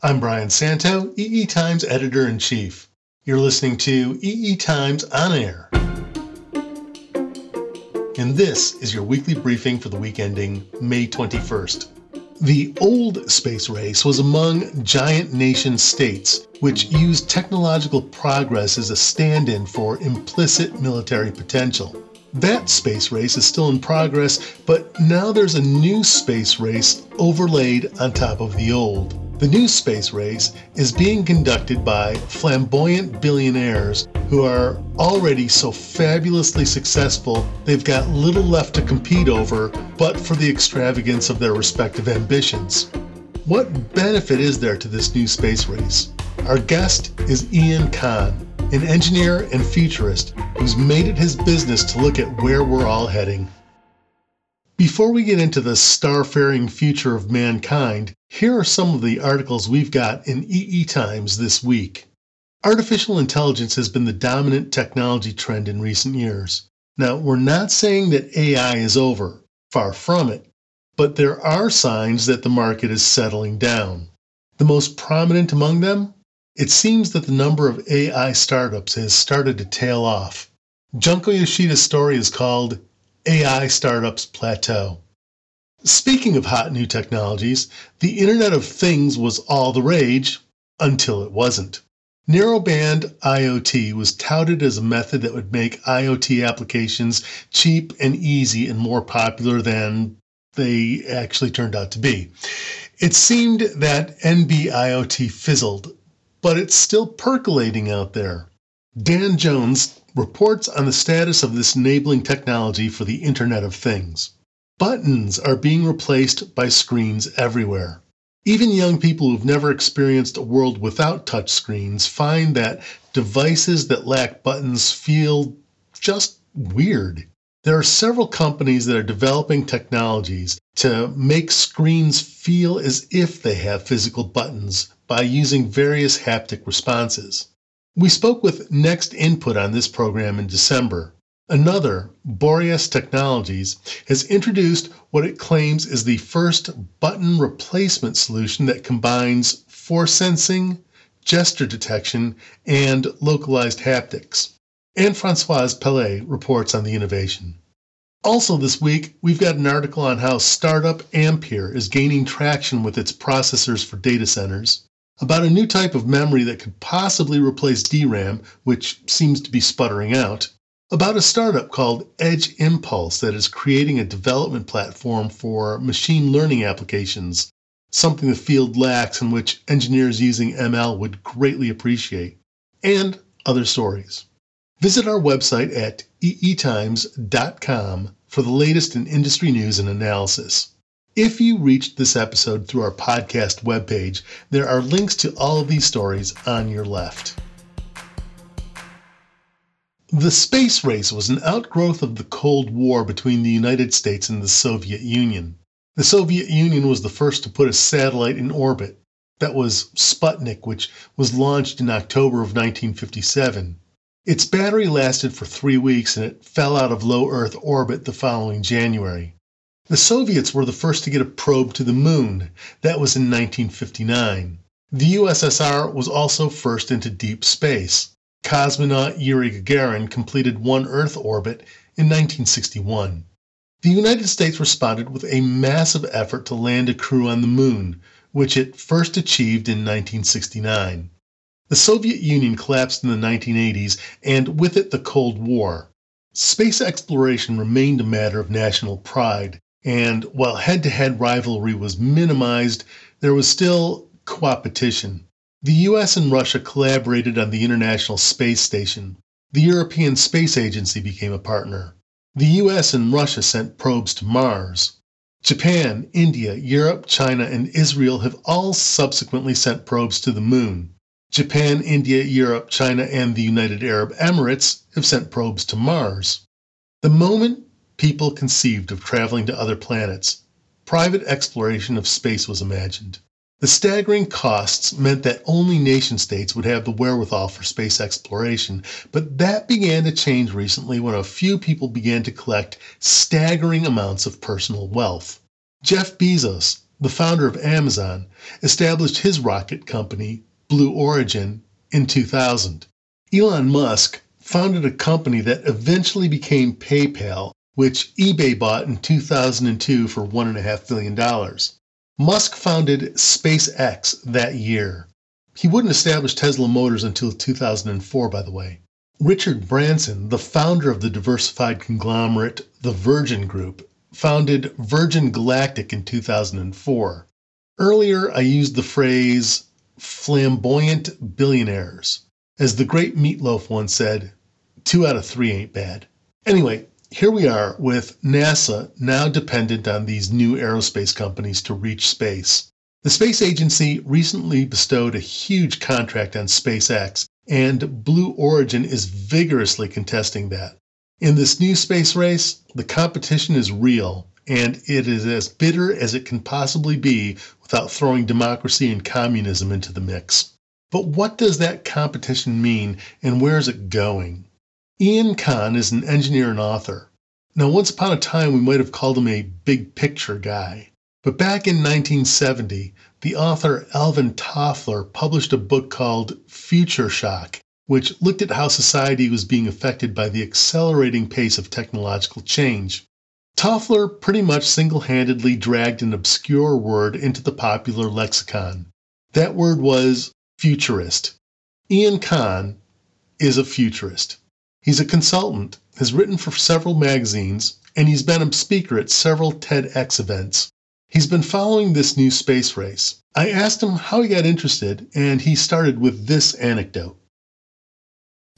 I'm Brian Santo, EE Times editor in chief. You're listening to EE Times On Air. And this is your weekly briefing for the week ending May 21st. The old space race was among giant nation states, which used technological progress as a stand in for implicit military potential. That space race is still in progress, but now there's a new space race overlaid on top of the old. The new space race is being conducted by flamboyant billionaires who are already so fabulously successful they've got little left to compete over but for the extravagance of their respective ambitions. What benefit is there to this new space race? Our guest is Ian Khan, an engineer and futurist who's made it his business to look at where we're all heading. Before we get into the starfaring future of mankind, here are some of the articles we've got in EE Times this week. Artificial intelligence has been the dominant technology trend in recent years. Now, we're not saying that AI is over, far from it, but there are signs that the market is settling down. The most prominent among them? It seems that the number of AI startups has started to tail off. Junko Yoshida's story is called AI startups plateau. Speaking of hot new technologies, the Internet of Things was all the rage until it wasn't. Narrowband IoT was touted as a method that would make IoT applications cheap and easy and more popular than they actually turned out to be. It seemed that NB IoT fizzled, but it's still percolating out there. Dan Jones reports on the status of this enabling technology for the Internet of Things. Buttons are being replaced by screens everywhere. Even young people who've never experienced a world without touch screens find that devices that lack buttons feel just weird. There are several companies that are developing technologies to make screens feel as if they have physical buttons by using various haptic responses. We spoke with NextInput on this program in December. Another, Boreas Technologies, has introduced what it claims is the first button replacement solution that combines force sensing, gesture detection, and localized haptics. Anne Francoise Pelé reports on the innovation. Also, this week, we've got an article on how startup Ampere is gaining traction with its processors for data centers about a new type of memory that could possibly replace DRAM, which seems to be sputtering out, about a startup called Edge Impulse that is creating a development platform for machine learning applications, something the field lacks and which engineers using ML would greatly appreciate, and other stories. Visit our website at eetimes.com for the latest in industry news and analysis. If you reached this episode through our podcast webpage, there are links to all of these stories on your left. The space race was an outgrowth of the Cold War between the United States and the Soviet Union. The Soviet Union was the first to put a satellite in orbit. That was Sputnik, which was launched in October of 1957. Its battery lasted for three weeks and it fell out of low Earth orbit the following January. The Soviets were the first to get a probe to the moon. That was in 1959. The USSR was also first into deep space. Cosmonaut Yuri Gagarin completed one Earth orbit in 1961. The United States responded with a massive effort to land a crew on the moon, which it first achieved in 1969. The Soviet Union collapsed in the 1980s, and with it the Cold War. Space exploration remained a matter of national pride, and while head to head rivalry was minimized, there was still coopetition. The US and Russia collaborated on the International Space Station. The European Space Agency became a partner. The US and Russia sent probes to Mars. Japan, India, Europe, China, and Israel have all subsequently sent probes to the moon. Japan, India, Europe, China, and the United Arab Emirates have sent probes to Mars. The moment people conceived of traveling to other planets. Private exploration of space was imagined. The staggering costs meant that only nation states would have the wherewithal for space exploration, but that began to change recently when a few people began to collect staggering amounts of personal wealth. Jeff Bezos, the founder of Amazon, established his rocket company, Blue Origin, in 2000. Elon Musk founded a company that eventually became PayPal, which eBay bought in 2002 for $1.5 billion. Musk founded SpaceX that year. He wouldn't establish Tesla Motors until 2004, by the way. Richard Branson, the founder of the diversified conglomerate the Virgin Group, founded Virgin Galactic in 2004. Earlier, I used the phrase flamboyant billionaires. As the great Meat Loaf once said, two out of three ain't bad. Anyway, here we are with NASA now dependent on these new aerospace companies to reach space. The space agency recently bestowed a huge contract on SpaceX, and Blue Origin is vigorously contesting that. In this new space race, the competition is real, and it is as bitter as it can possibly be without throwing democracy and communism into the mix. But what does that competition mean, and where is it going? Ian Khan is an engineer and author. Now, once upon a time, we might have called him a big picture guy. But back in 1970, the author Alvin Toffler published a book called Future Shock, which looked at how society was being affected by the accelerating pace of technological change. Toffler pretty much single handedly dragged an obscure word into the popular lexicon. That word was futurist. Ian Khan is a futurist. He's a consultant, has written for several magazines, and he's been a speaker at several TEDx events. He's been following this new space race. I asked him how he got interested, and he started with this anecdote.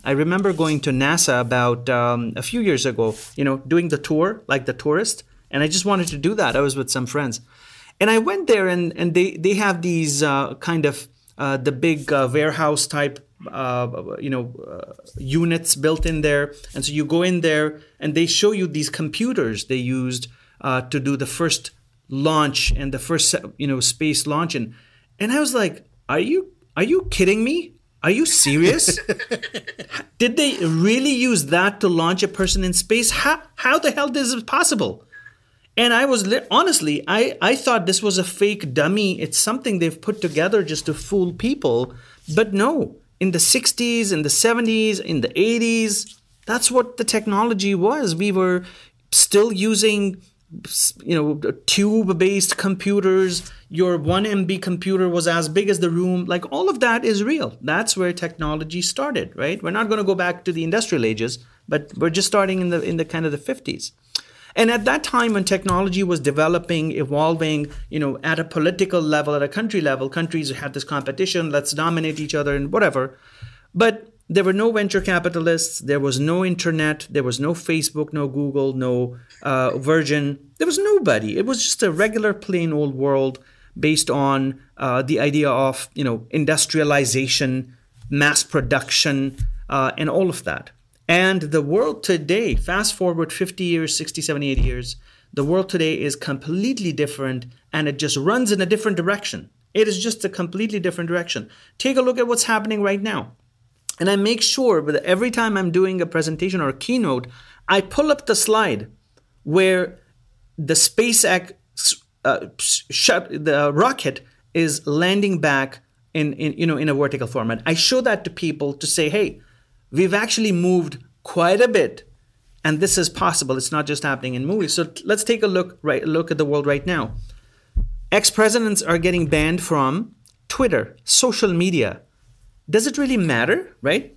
I remember going to NASA about um, a few years ago, you know, doing the tour, like the tourist, and I just wanted to do that. I was with some friends. And I went there, and, and they, they have these uh, kind of uh, the big uh, warehouse type uh, you know uh, units built in there. And so you go in there and they show you these computers they used uh, to do the first launch and the first you know space launch. And and I was like are you are you kidding me? Are you serious? Did they really use that to launch a person in space? How how the hell is it possible? And I was li- honestly, I, I thought this was a fake dummy. It's something they've put together just to fool people. But no, in the 60s, in the 70s, in the 80s. That's what the technology was. We were still using you know tube based computers. Your 1 mb computer was as big as the room. Like all of that is real. That's where technology started right? We're not going to go back to the industrial ages but we're just starting in the in the kind of the 50s and at that time, when technology was developing, evolving, you know, at a political level, at a country level, countries had this competition, let's dominate each other and whatever. But there were no venture capitalists, there was no internet, there was no Facebook, no Google, no uh, Virgin. There was nobody. It was just a regular, plain old world based on uh, the idea of, you know, industrialization, mass production, uh, and all of that. And the world today, fast forward 50 years, 60, 70, 80 years, the world today is completely different and it just runs in a different direction. It is just a completely different direction. Take a look at what's happening right now. And I make sure that every time I'm doing a presentation or a keynote, I pull up the slide where the SpaceX uh, the rocket is landing back in, in you know in a vertical format. I show that to people to say, hey, we've actually moved quite a bit. And this is possible. It's not just happening in movies. So let's take a look right look at the world right now. Ex-presidents are getting banned from twitter social media. Does it really matter right?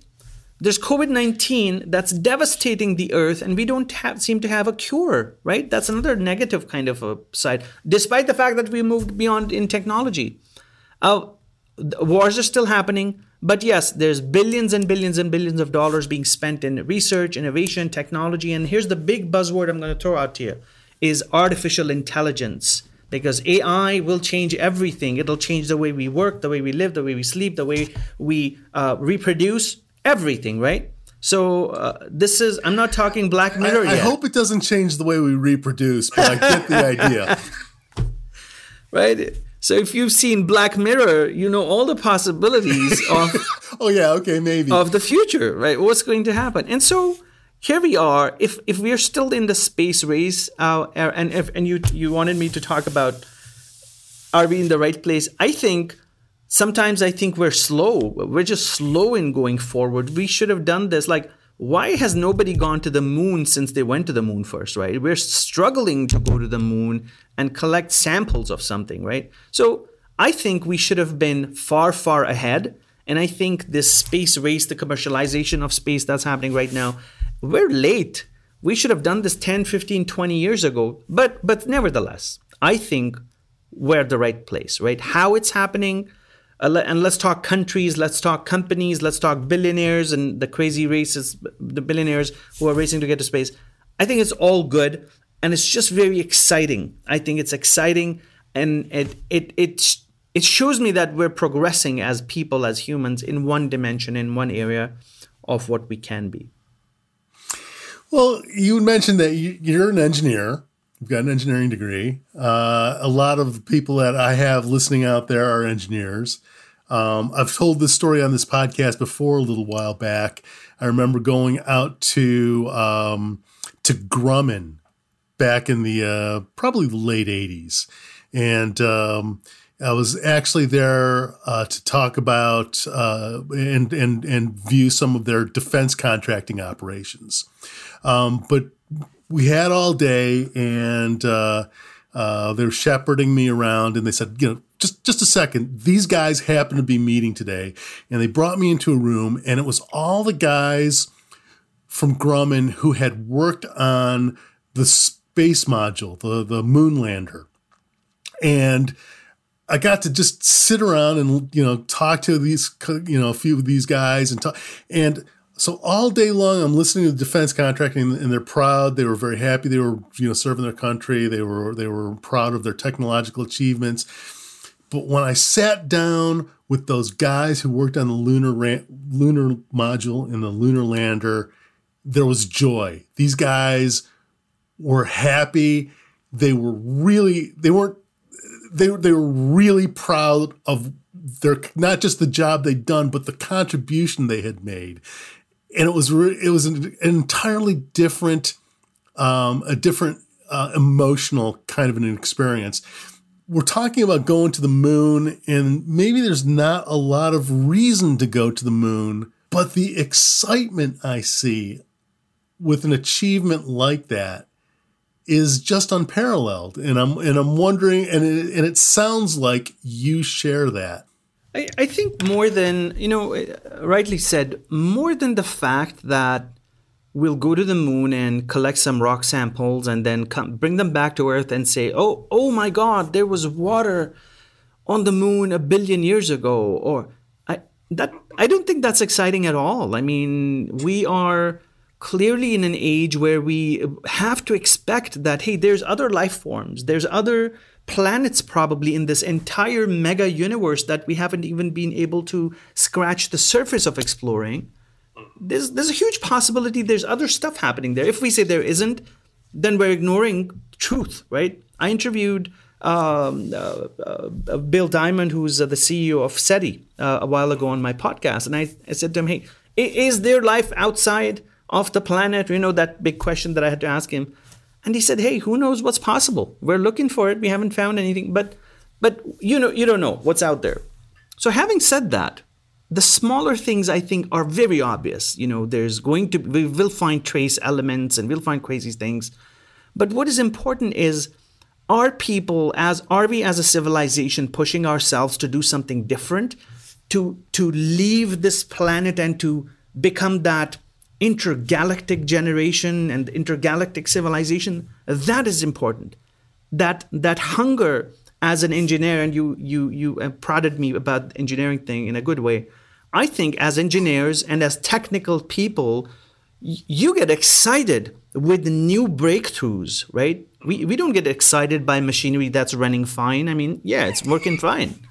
There's covid-19 that's devastating the earth and we don't have, seem to have a cure right? That's another negative kind of a side despite the fact that we moved beyond in technology. Uh, wars are still happening but yes, there's billions and billions and billions of dollars being spent in research, innovation, technology. And here's the big buzzword I'm going to throw out to you is artificial intelligence. Because AI will change everything. It'll change the way we work, the way we live, the way we sleep, the way we uh, reproduce, everything, right? So uh, this is, I'm not talking Black Mirror I, I hope it doesn't change the way we reproduce, but I get the idea. right? So if you've seen Black Mirror, you know all the possibilities of oh yeah, okay, maybe of the future, right? What's going to happen? And so here we are. If if we're still in the space race, uh, and if and you you wanted me to talk about are we in the right place? I think sometimes I think we're slow. We're just slow in going forward. We should have done this. Like, why has nobody gone to the moon since they went to the moon first, right? We're struggling to go to the moon and collect samples of something, right? So I think we should have been far, far ahead. And I think this space race, the commercialization of space that's happening right now, we're late. We should have done this 10, 15, 20 years ago. But but nevertheless, I think we're the right place, right? How it's happening, Uh, and let's talk countries, let's talk companies, let's talk billionaires and the crazy races, the billionaires who are racing to get to space. I think it's all good, and it's just very exciting. I think it's exciting, and it it it it shows me that we're progressing as people, as humans, in one dimension, in one area of what we can be. Well, you mentioned that you're an engineer. You've got an engineering degree. Uh, a lot of the people that I have listening out there are engineers. Um, I've told this story on this podcast before a little while back. I remember going out to um, to Grumman back in the uh, probably the late '80s, and um, I was actually there uh, to talk about uh, and and and view some of their defense contracting operations. Um, but we had all day, and uh, uh, they were shepherding me around, and they said, you know, just just a second. These guys happen to be meeting today, and they brought me into a room, and it was all the guys from Grumman who had worked on the space module, the the moon lander, and I got to just sit around and you know talk to these you know a few of these guys and talk and so all day long I'm listening to the defense contracting and they're proud. They were very happy. They were you know serving their country. They were they were proud of their technological achievements. But when I sat down with those guys who worked on the lunar lunar module and the lunar lander there was joy. These guys were happy. They were really they weren't they they were really proud of their not just the job they'd done, but the contribution they had made, and it was re- it was an, entirely different, um, a different uh, emotional kind of an experience. We're talking about going to the moon, and maybe there's not a lot of reason to go to the moon, but the excitement I see with an achievement like that is just unparalleled. And I'm and I'm wondering, and it, and it sounds like you share that. I, I think more than you know, eh, rightly said, more than the fact that we'll go to the moon and collect some rock samples and then come, bring them back to Earth and say, oh, oh my God, there was water on the moon a billion years ago, or I that I don't think that's exciting at all. I mean, we are clearly in an age where we have to expect that, hey, there's other life forms, there's other planets probably in this entire mega universe that we haven't even been able to scratch the surface of exploring. There's, there's a huge possibility there's other stuff happening there. If we say there isn't, then we're ignoring truth, right? I interviewed um, uh, uh, Bill Diamond, who's uh, the CEO of SETI, uh, a while ago on my podcast, and I, I said to him, "Hey, is there life outside of the planet? You know, that big question that I had to ask him. And he said, Hey, who knows what's possible? We're looking for it. We haven't found anything, but but you know, you don't know what's out there. So having said that, the smaller things I think are very obvious. You know, there's going to we will find trace elements and we'll find crazy things. But what is important is are people as are we as a civilization pushing ourselves to do something different to to leave this planet and to become that intergalactic generation and intergalactic civilization that is important. That that hunger as an engineer and you you you uh, prodded me about the engineering thing in a good way. I think as engineers and as technical people you get excited with new breakthroughs right? We, we don't get excited by machinery that's running fine. I mean yeah it's working fine.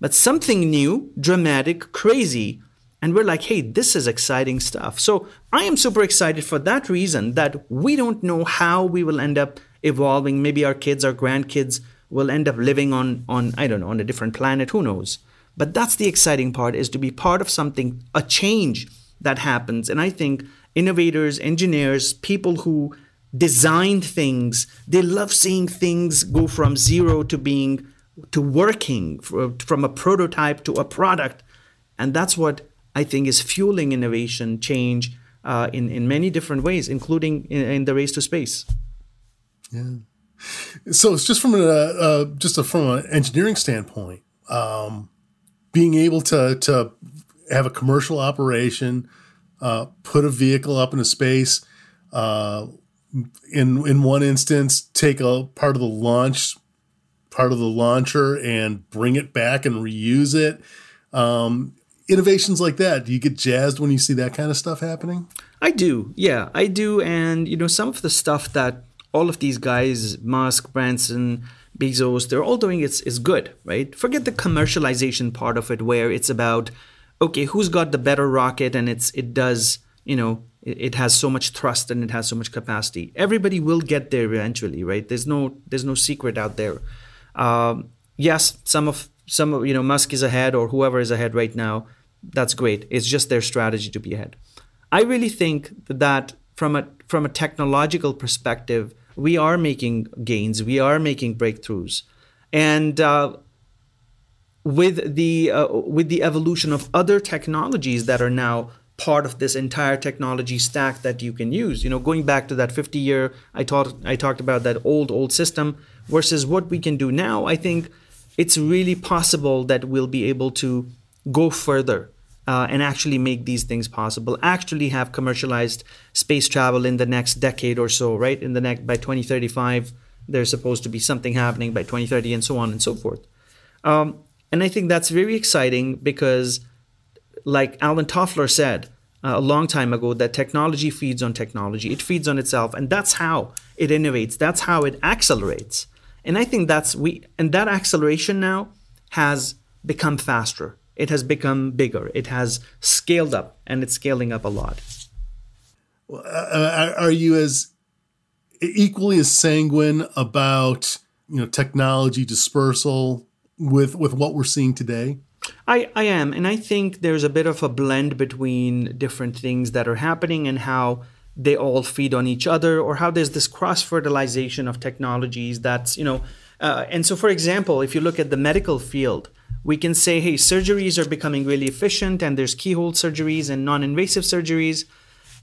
But something new dramatic crazy and we're like, hey, this is exciting stuff. So I am super excited for that reason that we don't know how we will end up evolving. Maybe our kids, our grandkids will end up living on, on I don't know, on a different planet. Who knows? But that's the exciting part is to be part of something, a change that happens. And I think innovators, engineers, people who design things, they love seeing things go from zero to being to working from a prototype to a product. And that's what I think is fueling innovation change uh, in, in many different ways, including in, in, the race to space. Yeah. So it's just from a, uh, just a, from an engineering standpoint, um, being able to, to have a commercial operation, uh, put a vehicle up into space, uh, in in one instance, take a part of the launch, part of the launcher, and bring it back and reuse it. Um, innovations like that, do you get jazzed when you see that kind of stuff happening? I do, yeah, I do. And you know, some of the stuff that all of these guys, Musk, Branson, Bezos, they're all doing is good, right? Forget the commercialization part of it, where it's about okay, who's got the better rocket, and it's it does you know it, has so much thrust and it has so much capacity. Everybody will get there eventually, right? There's no there's no secret out there. Um, yes, some of some of you know Musk is ahead or whoever is ahead right now. That's great. It's just their strategy to be ahead. I really think that from a from a technological perspective, we are making gains. We are making breakthroughs, and uh, with the uh, with the evolution of other technologies that are now part of this entire technology stack that you can use. You know, going back to that 50 year, I talked I talked about that old old system versus what we can do now. I think it's really possible that we'll be able to go further uh, and actually make these things possible. Actually, have commercialized space travel in the next decade or so. Right in the next by 2035, there's supposed to be something happening by 2030, and so on and so forth. Um, and I think that's very exciting because like Alan Toffler said uh, a long time ago, that technology feeds on technology. It feeds on itself, and that's how it innovates. That's how it accelerates. And I think that's we and that acceleration now has become faster. It has become bigger. It has scaled up, and it's scaling up a lot. Uh, uh are you as equally as sanguine about you know technology dispersal with with what we're seeing today? I, I am. And I think there's a bit of a blend between different things that are happening and how they all feed on each other or how there's this cross fertilization of technologies that's, you know, uh, and so for example, if you look at the medical field, we can say, hey, surgeries are becoming really efficient and there's keyhole surgeries and non invasive surgeries.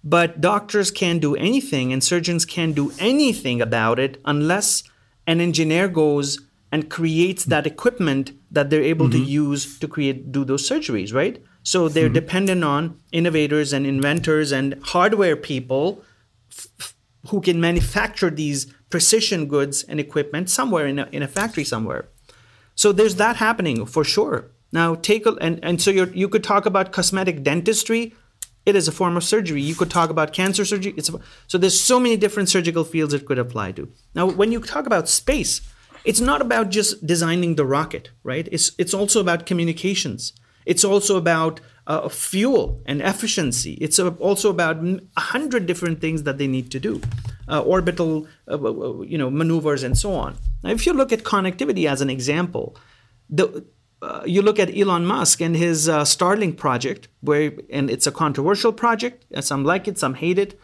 But doctors can't do anything and surgeons can't do anything about it unless an engineer goes and creates that equipment that they're able mm-hmm. to use to create do those surgeries, right? So they're mm-hmm. dependent on innovators and inventors and hardware people f- who can manufacture these precision goods and equipment somewhere in a, in a factory somewhere. So there's that happening for sure. Now take a and, and so you you could talk about cosmetic dentistry. It is a form of surgery. You could talk about cancer surgery. It's a, so there's so many different surgical fields it could apply to. Now when you talk about space, it's not about just designing the rocket, right? It's it's also about communications. It's also about uh, fuel and efficiency. It's also about a hundred different things that they need to do, uh, orbital, uh, you know, maneuvers and so on. Now, if you look at connectivity as an example, the uh, you look at Elon Musk and his uh, Starlink project, where and it's a controversial project. Some like it, some hate it.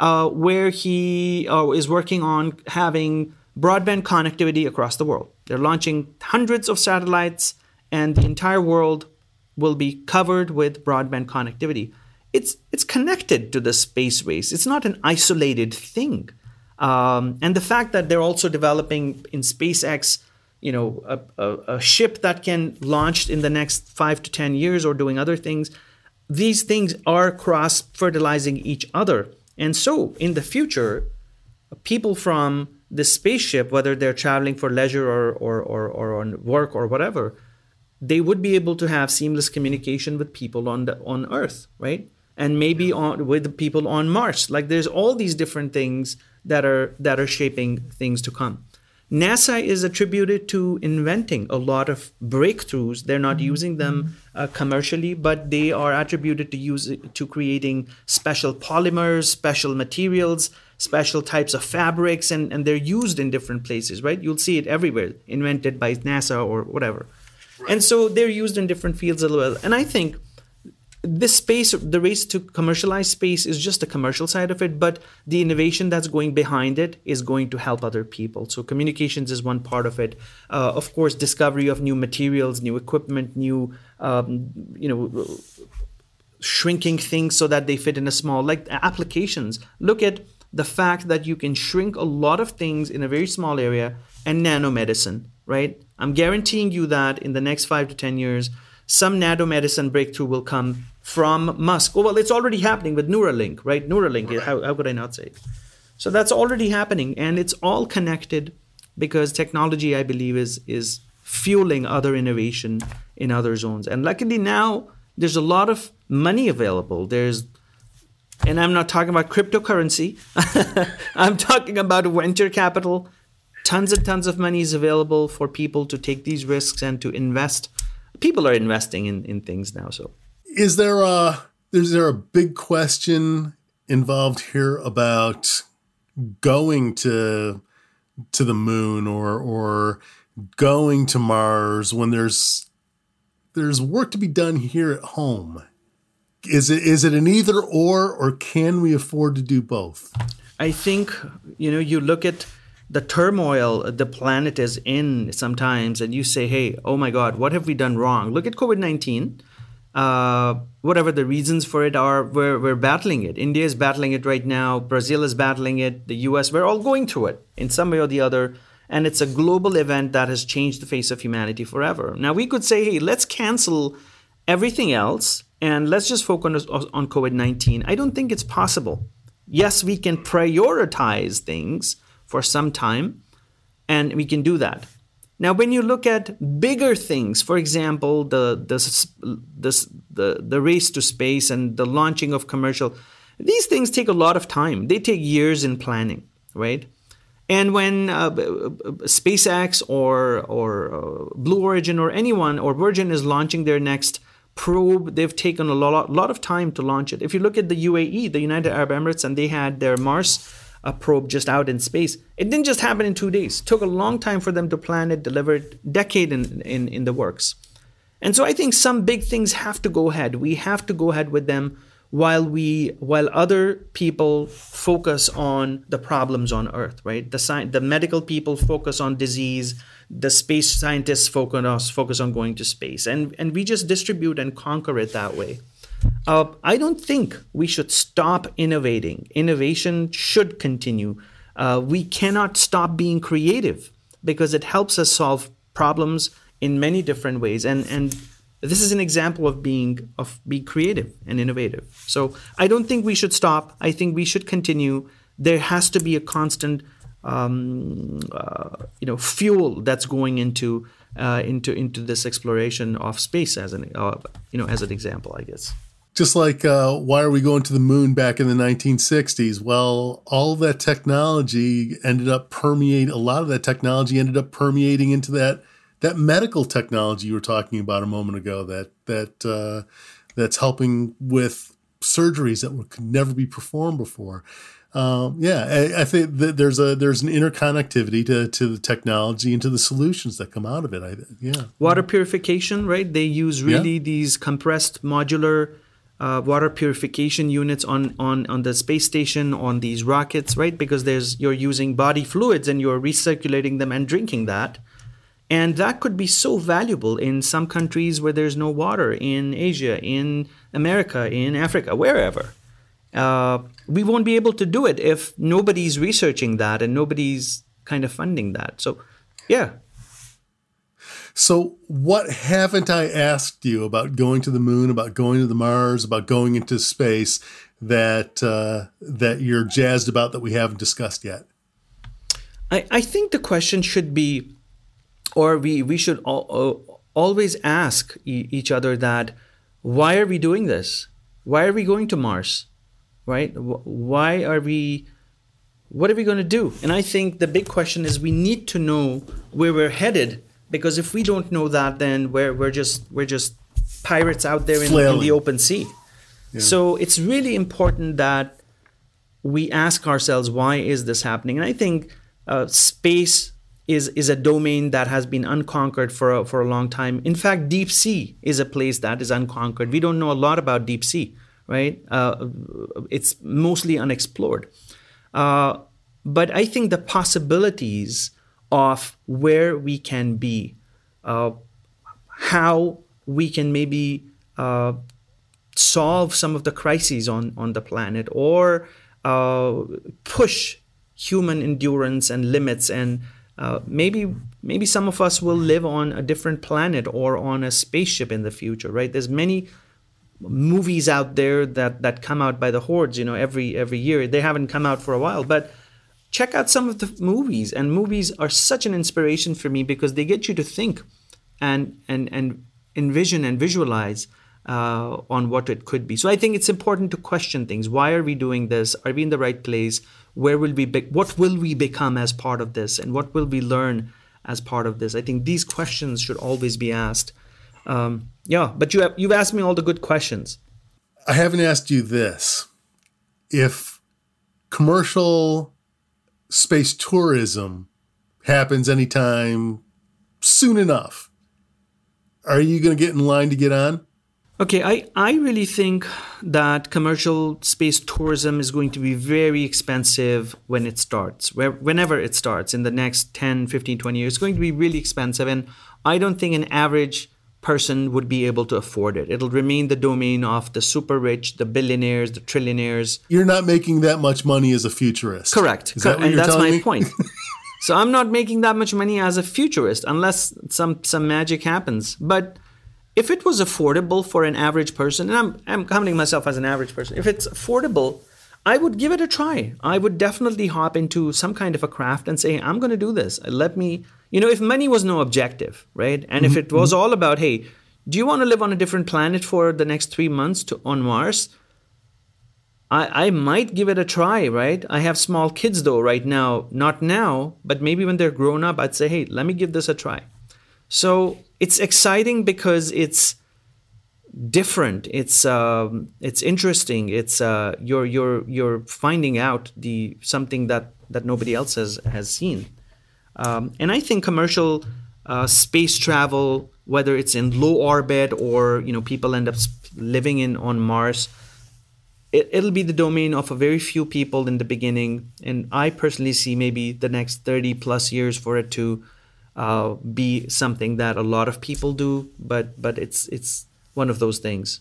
Uh, where he is working on having broadband connectivity across the world. They're launching hundreds of satellites, and the entire world will be covered with broadband connectivity. It's, it's connected to the space race, it's not an isolated thing. Um, and the fact that they're also developing in SpaceX, you know, a, a, a ship that can launch in the next five to 10 years or doing other things, these things are cross fertilizing each other. And so in the future, people from the spaceship, whether they're traveling for leisure or, or, or, or on work or whatever, they would be able to have seamless communication with people on the, on Earth, right? And maybe on with people on Mars. Like there's all these different things that are that are shaping things to come. NASA is attributed to inventing a lot of breakthroughs. They're not using them uh, commercially, but they are attributed to use to creating special polymers, special materials special types of fabrics and, and they're used in different places, right? You'll see it everywhere, invented by NASA or whatever. Right. And so they're used in different fields as well. And I think this space, the race to commercialize space is just the commercial side of it, but the innovation that's going behind it is going to help other people. So communications is one part of it. Uh, of course, discovery of new materials, new equipment, new, um, you know, shrinking things so that they fit in a small, like applications. Look at the fact that you can shrink a lot of things in a very small area and nanomedicine, right? I'm guaranteeing you that in the next five to 10 years, some nanomedicine breakthrough will come from Musk. Oh, well, it's already happening with Neuralink, right? Neuralink, right. How, how could I not say it? So that's already happening, and it's all connected because technology, I believe, is is fueling other innovation in other zones. And luckily now there's a lot of money available. There's and I'm not talking about cryptocurrency. I'm talking about venture capital. Tons and tons of money is available for people to take these risks and to invest. People are investing in, in things now. So, is there a is there a big question involved here about going to to the moon or or going to Mars when there's there's work to be done here at home? is it is it an either or or can we afford to do both? I think you know you look at the turmoil the planet is in sometimes and you say hey oh my god what have we done wrong look at covid-19 uh, whatever the reasons for it are we're, we're battling it india is battling it right now brazil is battling it the us we're all going through it in some way or the other and it's a global event that has changed the face of humanity forever now we could say hey let's cancel everything else and let's just focus on, on COVID 19. I don't think it's possible. Yes, we can prioritize things for some time, and we can do that. Now, when you look at bigger things, for example, the, the, the, the, the race to space and the launching of commercial, these things take a lot of time. They take years in planning, right? And when uh, SpaceX or or uh, Blue Origin or anyone or Virgin is launching their next probe. They've taken a lot, lot of time to launch it. If you look at the UAE, the United Arab Emirates, and they had their Mars uh, probe just out in space, it didn't just happen in two days. It took a long time for them to plan it, deliver it, decade in, in, in the works. And so I think some big things have to go ahead. We have to go ahead with them while we while other people focus on the problems on earth right the sci- the medical people focus on disease the space scientists focus on us, focus on going to space, and and we just distribute and conquer it that way. Uh, I don't think we should stop innovating. Innovation should continue. Uh, we cannot stop being creative because it helps us solve problems in many different ways, and and this is an example of being of being creative and innovative. So I don't think we should stop. I think we should continue. There has to be a constant um, uh, you know fuel that's going into uh, into into this exploration of space as an uh, you know as an example, I guess. Just like uh, why are we going to the moon back in the 1960s? Well, all that technology ended up permeate. A lot of that technology ended up permeating into that that medical technology you were talking about a moment ago. That that uh, that's helping with surgeries that could never be performed before. Um, yeah, I, I, think that there's a there's an interconnectivity to, to the technology and to the solutions that come out of it. I, yeah, water purification, right? They use really yeah. these compressed modular uh, water purification units on, on on the space station on these rockets, right? Because there's you're using body fluids and you're recirculating them and drinking that. And that could be so valuable in some countries where there's no water, in Asia, in America, in Africa, wherever. Uh, we won't be able to do it if nobody's researching that and nobody's kind of funding that. So, yeah. So, what haven't I asked you about going to the moon, about going to the Mars, about going into space that uh, that you're jazzed about that we haven't discussed yet? I, I think the question should be, or we we should all, always ask e- each other that, why are we doing this? Why are we going to Mars? right? Why are we? What are we going to do? And I think the big question is we need to know where we're headed because if we don't know that, then we're we're just we're just pirates out there in, in the open sea. Yeah. So it's really important that we ask ourselves why is this happening, and I think uh, space is is a domain that has been unconquered for a, for a long time. In fact, deep sea is a place that is unconquered. We don't know a lot about deep sea, right? Uh, it's mostly unexplored. Uh, but I think the possibilities of where we can be, uh, how we can maybe uh, solve some of the crises on on the planet, or uh, push human endurance and limits and uh, maybe maybe some of us will live on a different planet or on a spaceship in the future right? There's many movies out there that that come out by the hordes you know every every year. They haven't come out for a while but check out some of the movies and movies are such an inspiration for me because they get you to think and and and envision and visualize uh, on what it could be. So i think it's important to question things. Why are we doing this? Are we in the right place? Where will we be- what will we become as part of this? And what will we learn as part of this? I think these questions should always be asked. Um, yeah but you have, you've asked me all the good questions. I haven't asked you this. If commercial space tourism happens anytime soon enough are you going to get in line to get on Okay, I, I really think that commercial space tourism is going to be very expensive when it starts, where, whenever it starts in the next 10, 15, 20 years. It's going to be really expensive. And I don't think an average person would be able to afford it. It'll remain the domain of the super rich, the billionaires, the trillionaires. You're not making that much money as a futurist. Correct. Is that what and that's my me? point. so I'm not making that much money as a futurist unless some some magic happens. But if it was affordable for an average person, and I'm, I'm counting myself as an average person, if it's affordable, I would give it a try. I would definitely hop into some kind of a craft and say, I'm going to do this. Let me, you know, if money was no objective, right? And if it was all about, hey, do you want to live on a different planet for the next three months to, on Mars? I, I might give it a try, right? I have small kids though right now, not now, but maybe when they're grown up, I'd say, hey, let me give this a try. So it's exciting because it's different. It's um, it's interesting. It's uh, you're you're you're finding out the something that that nobody else has has seen. Um, and I think commercial uh, space travel, whether it's in low orbit or you know people end up living in on Mars, it, it'll be the domain of a very few people in the beginning. And I personally see maybe the next thirty plus years for it to uh, be something that a lot of people do. But but it's it's one of those things.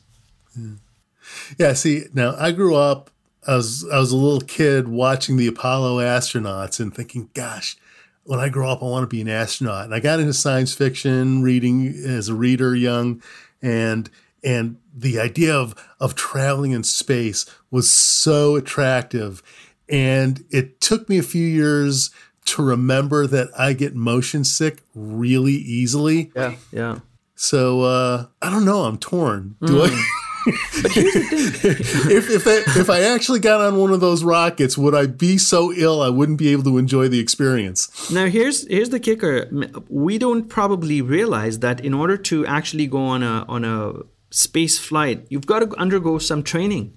Yeah, see, now I grew up I was I was a little kid watching the Apollo astronauts and thinking, gosh, when I grow up I want to be an astronaut. And I got into science fiction reading as a reader young and and the idea of of traveling in space was so attractive and it took me a few years to remember that I get motion sick really easily. Yeah, yeah. So uh, I don't know. I'm torn. Do I? But here's the thing. if if I, if I actually got on one of those rockets, would I be so ill I wouldn't be able to enjoy the experience? Now here's here's the kicker. We don't probably realize that in order to actually go on a on a space flight, you've got to undergo some training,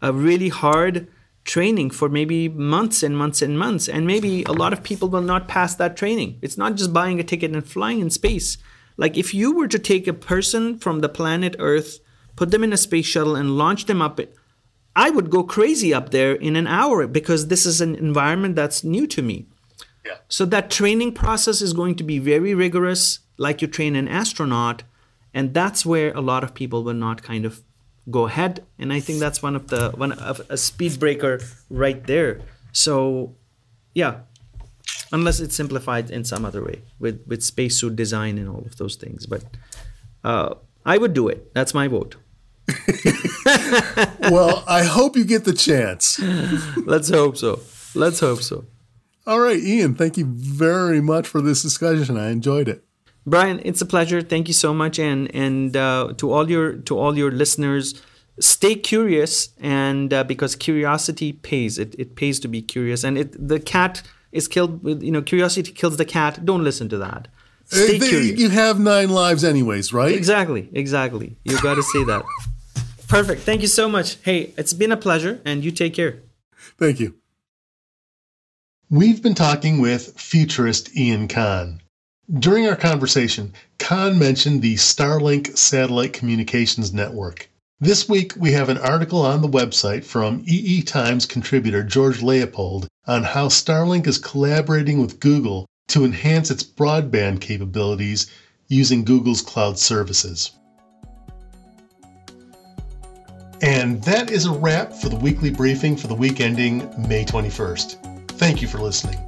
a really hard training for maybe months and months and months, and maybe a lot of people will not pass that training. It's not just buying a ticket and flying in space. Like if you were to take a person from the planet Earth, put them in a space shuttle, and launch them up. I would go crazy up there in an hour because this is an environment that's new to me. Yeah. So that training process is going to be very rigorous, like you train an astronaut, and that's where a lot of people will not kind of go ahead. And I think that's one of the one of a speed breaker right there. So, yeah, unless it's simplified in some other way with with spacesuit design and all of those things, but uh, I would do it. That's my vote. Well, I hope you get the chance. Let's hope so. Let's hope so. All right, Ian, thank you very much for this discussion. I enjoyed it. Brian, it's a pleasure. Thank you so much, and and uh, to all your to all your listeners, stay curious, and uh, because curiosity pays. It it pays to be curious, and it the cat is killed. With, you know, curiosity kills the cat. Don't listen to that. Stay Uh, they- curious. you have nine lives, anyways, right? Exactly, exactly. You got to say that. Perfect. Thank you so much. Hey, it's been a pleasure, and you take care. Thank you. We've been talking with futurist Ian Khan. During our conversation, Khan mentioned the Starlink satellite communications network. This week, we have an article on the website from EE Times contributor George Leopold on how Starlink is collaborating with Google to enhance its broadband capabilities using Google's cloud services. And that is a wrap for the weekly briefing for the week ending May 21st. Thank you for listening.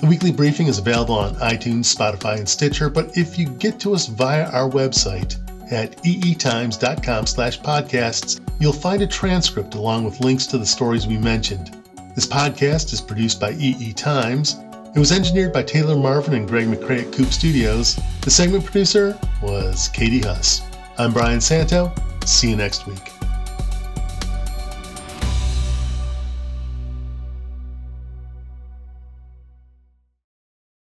The weekly briefing is available on iTunes, Spotify, and Stitcher, but if you get to us via our website at eetimes.com slash podcasts, you'll find a transcript along with links to the stories we mentioned. This podcast is produced by EE Times. It was engineered by Taylor Marvin and Greg McCrae at Coupe Studios. The segment producer was Katie Huss. I'm Brian Santo. See you next week.